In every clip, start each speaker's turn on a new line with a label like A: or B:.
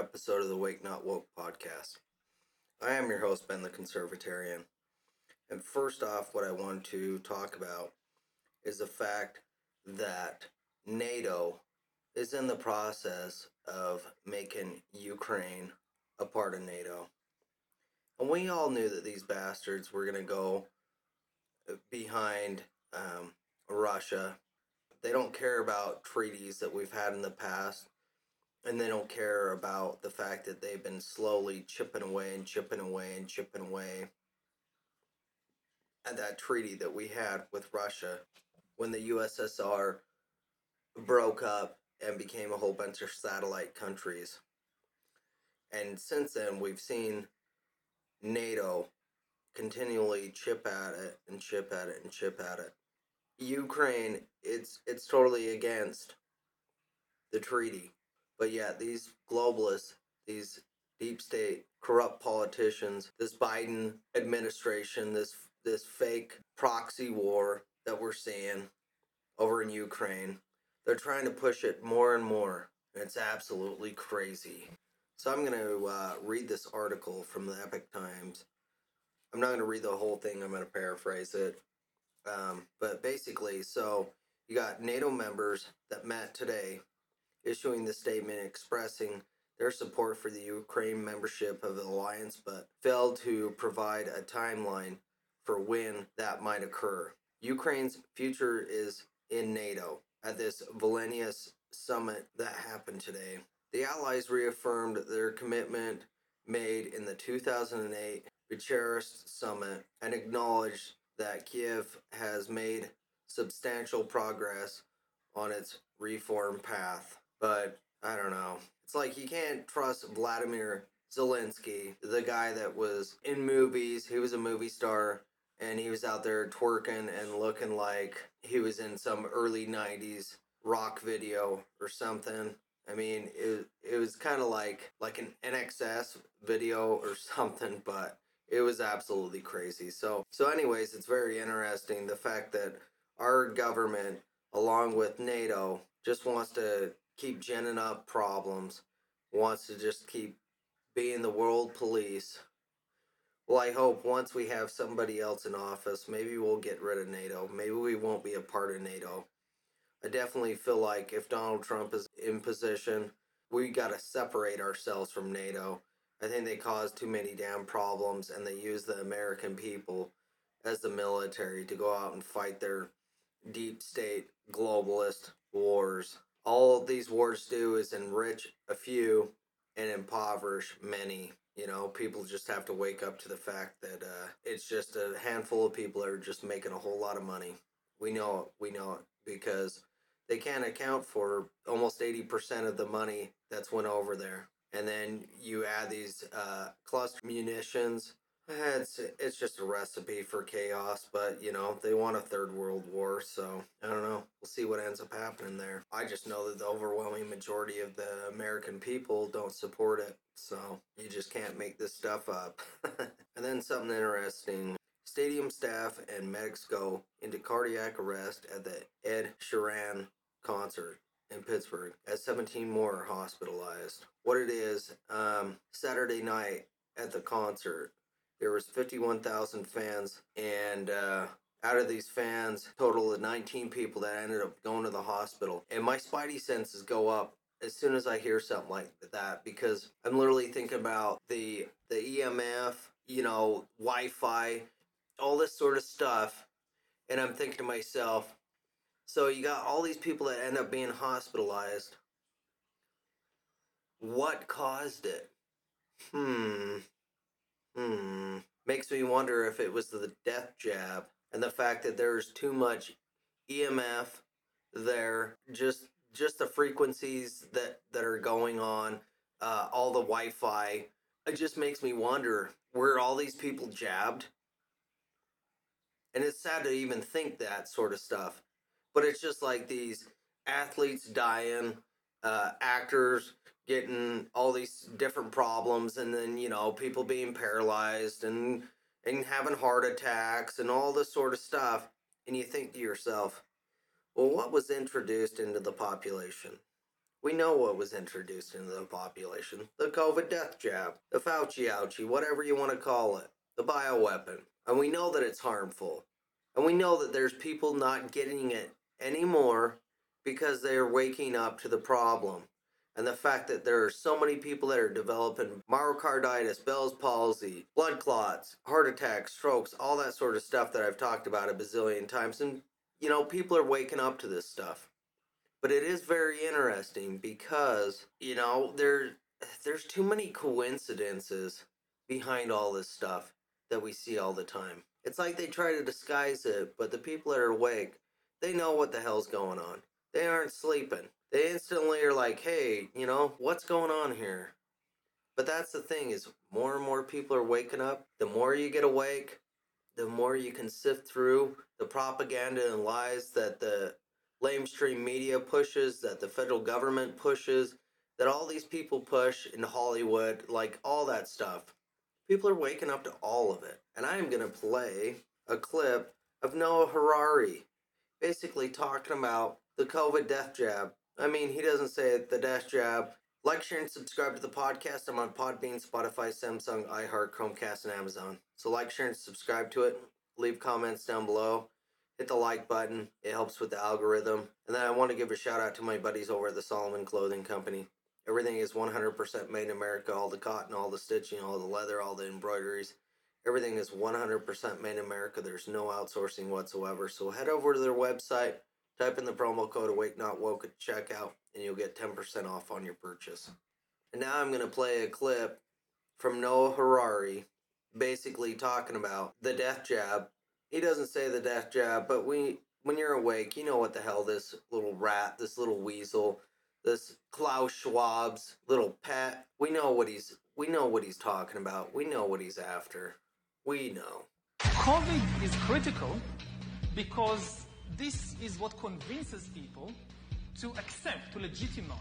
A: Episode of the Wake Not Woke podcast. I am your host, Ben the Conservatarian. And first off, what I want to talk about is the fact that NATO is in the process of making Ukraine a part of NATO. And we all knew that these bastards were going to go behind um, Russia. They don't care about treaties that we've had in the past and they don't care about the fact that they've been slowly chipping away and chipping away and chipping away at that treaty that we had with Russia when the USSR broke up and became a whole bunch of satellite countries. And since then, we've seen NATO continually chip at it and chip at it and chip at it. Ukraine, it's it's totally against the treaty but yet, these globalists, these deep state corrupt politicians, this Biden administration, this this fake proxy war that we're seeing over in Ukraine, they're trying to push it more and more. And it's absolutely crazy. So I'm going to uh, read this article from the Epoch Times. I'm not going to read the whole thing. I'm going to paraphrase it. Um, but basically, so you got NATO members that met today issuing the statement expressing their support for the Ukraine membership of the alliance, but failed to provide a timeline for when that might occur. Ukraine's future is in NATO. At this Vilnius summit that happened today, the Allies reaffirmed their commitment made in the 2008 Bucharest summit and acknowledged that Kiev has made substantial progress on its reform path but I don't know. It's like you can't trust Vladimir Zelensky, the guy that was in movies. He was a movie star and he was out there twerking and looking like he was in some early 90s rock video or something. I mean, it, it was kind of like like an INXS video or something, but it was absolutely crazy. So so anyways, it's very interesting the fact that our government along with NATO just wants to keep ginning up problems, wants to just keep being the world police. Well, I hope once we have somebody else in office, maybe we'll get rid of NATO. Maybe we won't be a part of NATO. I definitely feel like if Donald Trump is in position, we got to separate ourselves from NATO. I think they cause too many damn problems and they use the American people as the military to go out and fight their deep state globalist wars all these wars do is enrich a few and impoverish many. You know, people just have to wake up to the fact that uh, it's just a handful of people that are just making a whole lot of money. We know it. We know it because they can't account for almost 80% of the money that's went over there. And then you add these uh, cluster munitions it's it's just a recipe for chaos, but you know they want a third world war, so I don't know. We'll see what ends up happening there. I just know that the overwhelming majority of the American people don't support it, so you just can't make this stuff up. and then something interesting: stadium staff and medics go into cardiac arrest at the Ed Sheeran concert in Pittsburgh, as 17 more are hospitalized. What it is, um, Saturday night at the concert, there was 51,000 fans, and uh, out of these fans, total of 19 people that ended up going to the hospital. And my spidey senses go up as soon as I hear something like that because I'm literally thinking about the the EMF, you know, Wi-Fi, all this sort of stuff, and I'm thinking to myself, so you got all these people that end up being hospitalized. What caused it? Hmm. Hmm. Makes me wonder if it was the death jab and the fact that there's too much EMF there, just just the frequencies that that are going on, uh, all the Wi-Fi. It just makes me wonder were all these people jabbed? And it's sad to even think that sort of stuff, but it's just like these athletes dying, uh, actors getting all these different problems and then you know people being paralyzed and and having heart attacks and all this sort of stuff and you think to yourself well what was introduced into the population We know what was introduced into the population the COVID death jab, the Fauci ouchie, whatever you want to call it, the bioweapon. And we know that it's harmful. And we know that there's people not getting it anymore because they are waking up to the problem. And the fact that there are so many people that are developing myocarditis, Bell's palsy, blood clots, heart attacks, strokes, all that sort of stuff that I've talked about a bazillion times. And, you know, people are waking up to this stuff. But it is very interesting because, you know, there there's too many coincidences behind all this stuff that we see all the time. It's like they try to disguise it, but the people that are awake, they know what the hell's going on. They aren't sleeping. They instantly are like, hey, you know, what's going on here? But that's the thing is more and more people are waking up. The more you get awake, the more you can sift through the propaganda and lies that the lamestream media pushes, that the federal government pushes, that all these people push in Hollywood, like all that stuff. People are waking up to all of it. And I am going to play a clip of Noah Harari basically talking about the COVID death jab. I mean, he doesn't say it, the death jab. Like, share, and subscribe to the podcast. I'm on Podbean, Spotify, Samsung, iHeart, Chromecast, and Amazon. So, like, share, and subscribe to it. Leave comments down below hit the like button. It helps with the algorithm. And then I want to give a shout out to my buddies over at the Solomon Clothing Company. Everything is 100% made in America. All the cotton, all the stitching, all the leather, all the embroideries. Everything is 100% made in America. There's no outsourcing whatsoever. So head over to their website, type in the promo code Awake Not Woke at checkout, and you'll get 10% off on your purchase. And now I'm going to play a clip from Noah Harari basically talking about the death jab he doesn't say the death jab, but we when you're awake, you know what the hell this little rat, this little weasel, this Klaus Schwab's little pet. We know what he's we know what he's talking about. We know what he's after. We know.
B: COVID is critical because this is what convinces people to accept, to legitimize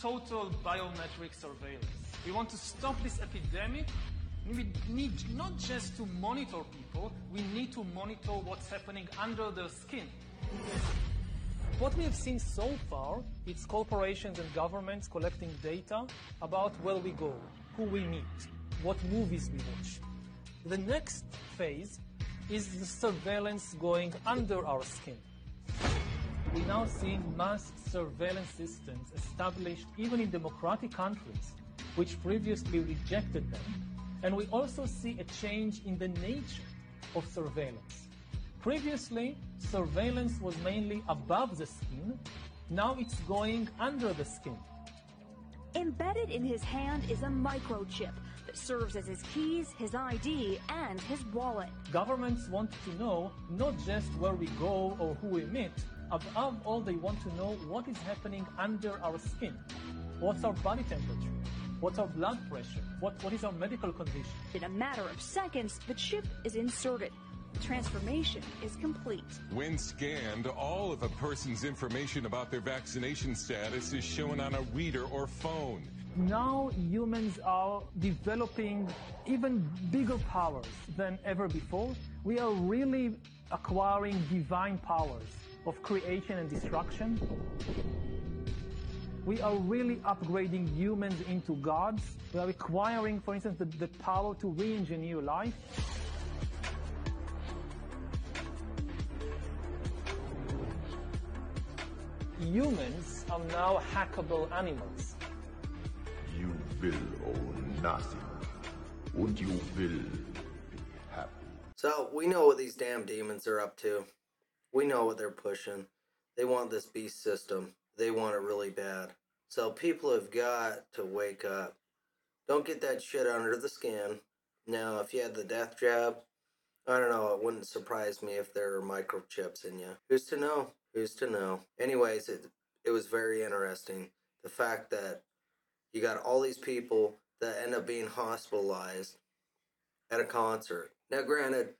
B: total biometric surveillance. We want to stop this epidemic we need not just to monitor people, we need to monitor what's happening under their skin. What we have seen so far is corporations and governments collecting data about where we go, who we meet, what movies we watch. The next phase is the surveillance going under our skin. We now see mass surveillance systems established even in democratic countries, which previously rejected them and we also see a change in the nature of surveillance. Previously, surveillance was mainly above the skin. Now it's going under the skin.
C: Embedded in his hand is a microchip serves as his keys, his ID, and his wallet.
B: Governments want to know not just where we go or who we meet. Above all, they want to know what is happening under our skin. What's our body temperature? What's our blood pressure? What, what is our medical condition?
C: In a matter of seconds, the chip is inserted. The transformation is complete.
D: When scanned, all of a person's information about their vaccination status is shown on a reader or phone.
B: Now humans are developing even bigger powers than ever before. We are really acquiring divine powers of creation and destruction we are really upgrading humans into gods. We are acquiring, for instance, the, the power to re-engineer life. Humans are now hackable animals.
E: Will own nothing, and you will be happy.
A: So we know what these damn demons are up to. We know what they're pushing. They want this beast system they want it really bad. So people have got to wake up. Don't get that shit under the skin. Now, if you had the death jab, I don't know, it wouldn't surprise me if there are microchips in you. Who's to know? Who's to know? Anyways, it it was very interesting. The fact that you got all these people that end up being hospitalized at a concert. Now, granted,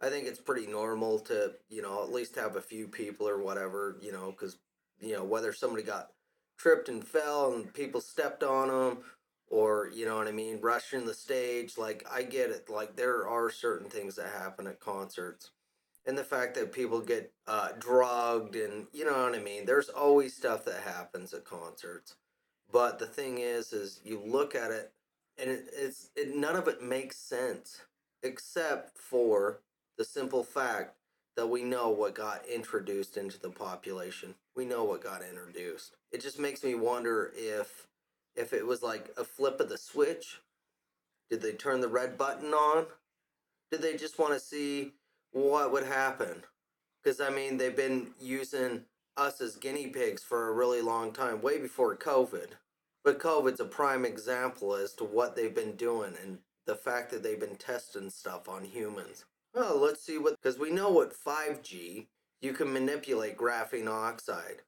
A: I think it's pretty normal to, you know, at least have a few people or whatever, you know, because you know, whether somebody got tripped and fell and people stepped on them or, you know what I mean, rushing the stage. Like, I get it. Like, there are certain things that happen at concerts. and the fact that people get uh, drugged and you know what I mean. There's always stuff that happens at concerts, but the thing is, is you look at it and it, it's it, none of it makes sense except for the simple fact that we know what got introduced into the population. We know what got introduced. It just makes me wonder if if it was like a flip of the switch. Did they turn the red button on? Did they just want to see what would happen? Because I mean, they've been using us as guinea pigs for a really long time, way before COVID. But COVID's a prime example as to what they've been doing and the fact that they've been testing stuff on humans. Well, let's see what, because we know what 5G, you can manipulate graphene oxide,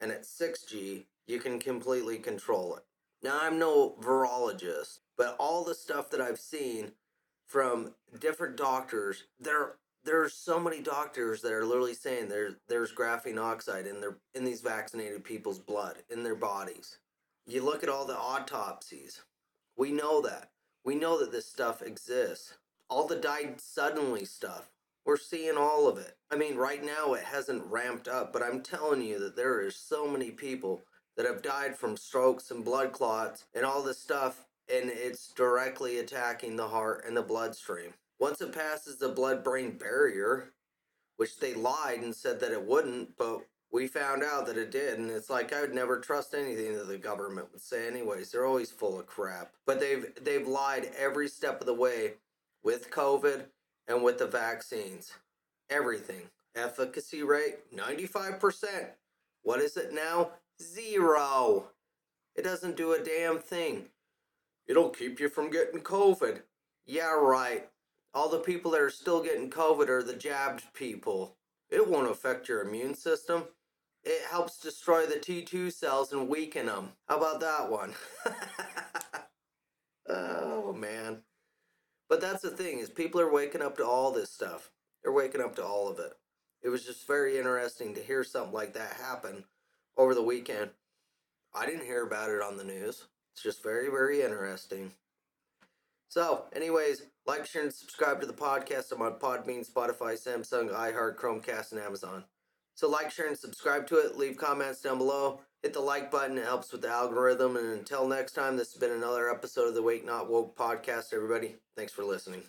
A: and at 6G, you can completely control it. Now, I'm no virologist, but all the stuff that I've seen from different doctors, there there's so many doctors that are literally saying there's there's graphene oxide in their in these vaccinated people's blood in their bodies. You look at all the autopsies. We know that. We know that this stuff exists. All the died suddenly stuff. We're seeing all of it. I mean, right now it hasn't ramped up, but I'm telling you that there is so many people that have died from strokes and blood clots and all this stuff, and it's directly attacking the heart and the bloodstream. Once it passes the blood brain barrier, which they lied and said that it wouldn't, but we found out that it did, and it's like I would never trust anything that the government would say anyways. They're always full of crap. But they've they've lied every step of the way with COVID and with the vaccines. Everything. Efficacy rate 95%. What is it now? Zero. It doesn't do a damn thing. It'll keep you from getting COVID. Yeah, right. All the people that are still getting COVID are the jabbed people. It won't affect your immune system. It helps destroy the T2 cells and weaken them. How about that one? oh, man. But that's the thing is people are waking up to all this stuff. They're waking up to all of it. It was just very interesting to hear something like that happen over the weekend. I didn't hear about it on the news. It's just very, very interesting. So, anyways, like, share, and subscribe to the podcast. I'm on Podbean, Spotify, Samsung, iHeart, Chromecast, and Amazon. So, like, share, and subscribe to it. Leave comments down below. Hit the like button, it helps with the algorithm. And until next time, this has been another episode of the Wake Not Woke podcast, everybody. Thanks for listening.